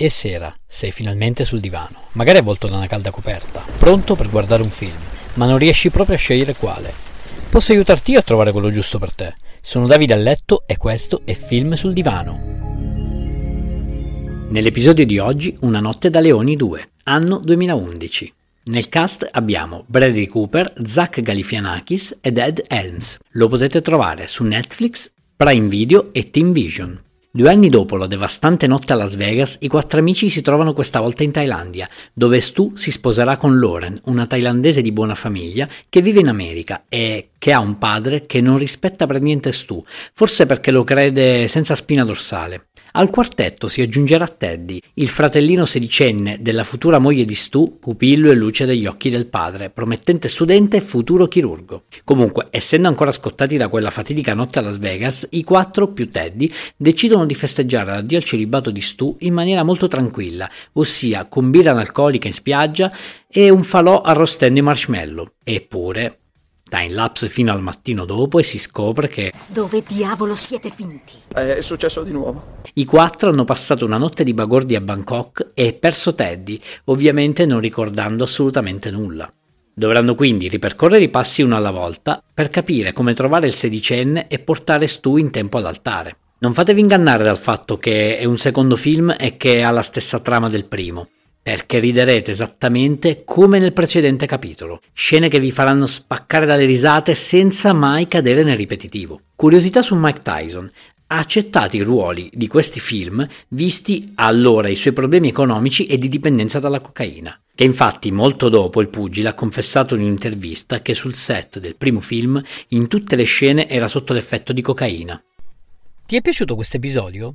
È sera, sei finalmente sul divano, magari avvolto da una calda coperta, pronto per guardare un film, ma non riesci proprio a scegliere quale. Posso aiutarti io a trovare quello giusto per te. Sono Davide a letto e questo è Film sul divano. Nell'episodio di oggi Una notte da leoni 2, anno 2011. Nel cast abbiamo Bradley Cooper, Zach Galifianakis ed Ed Helms. Lo potete trovare su Netflix, Prime Video e Team Vision. Due anni dopo la devastante notte a Las Vegas, i quattro amici si trovano questa volta in Thailandia, dove Stu si sposerà con Lauren, una thailandese di buona famiglia che vive in America e che ha un padre che non rispetta per niente Stu, forse perché lo crede senza spina dorsale. Al quartetto si aggiungerà Teddy, il fratellino sedicenne della futura moglie di Stu, pupillo e luce degli occhi del padre, promettente studente e futuro chirurgo. Comunque, essendo ancora scottati da quella fatidica notte a Las Vegas, i quattro più Teddy decidono di festeggiare l'addio al celibato di Stu in maniera molto tranquilla, ossia con birra analcolica in spiaggia e un falò arrostendo i marshmallow. Eppure, Time lapse fino al mattino dopo e si scopre che... Dove diavolo siete finiti? È successo di nuovo. I quattro hanno passato una notte di bagordi a Bangkok e perso Teddy, ovviamente non ricordando assolutamente nulla. Dovranno quindi ripercorrere i passi uno alla volta per capire come trovare il sedicenne e portare Stu in tempo all'altare. Non fatevi ingannare dal fatto che è un secondo film e che ha la stessa trama del primo perché riderete esattamente come nel precedente capitolo, scene che vi faranno spaccare dalle risate senza mai cadere nel ripetitivo. Curiosità su Mike Tyson. Ha accettato i ruoli di questi film visti allora i suoi problemi economici e di dipendenza dalla cocaina, che infatti molto dopo il pugile ha confessato in un'intervista che sul set del primo film in tutte le scene era sotto l'effetto di cocaina. Ti è piaciuto questo episodio?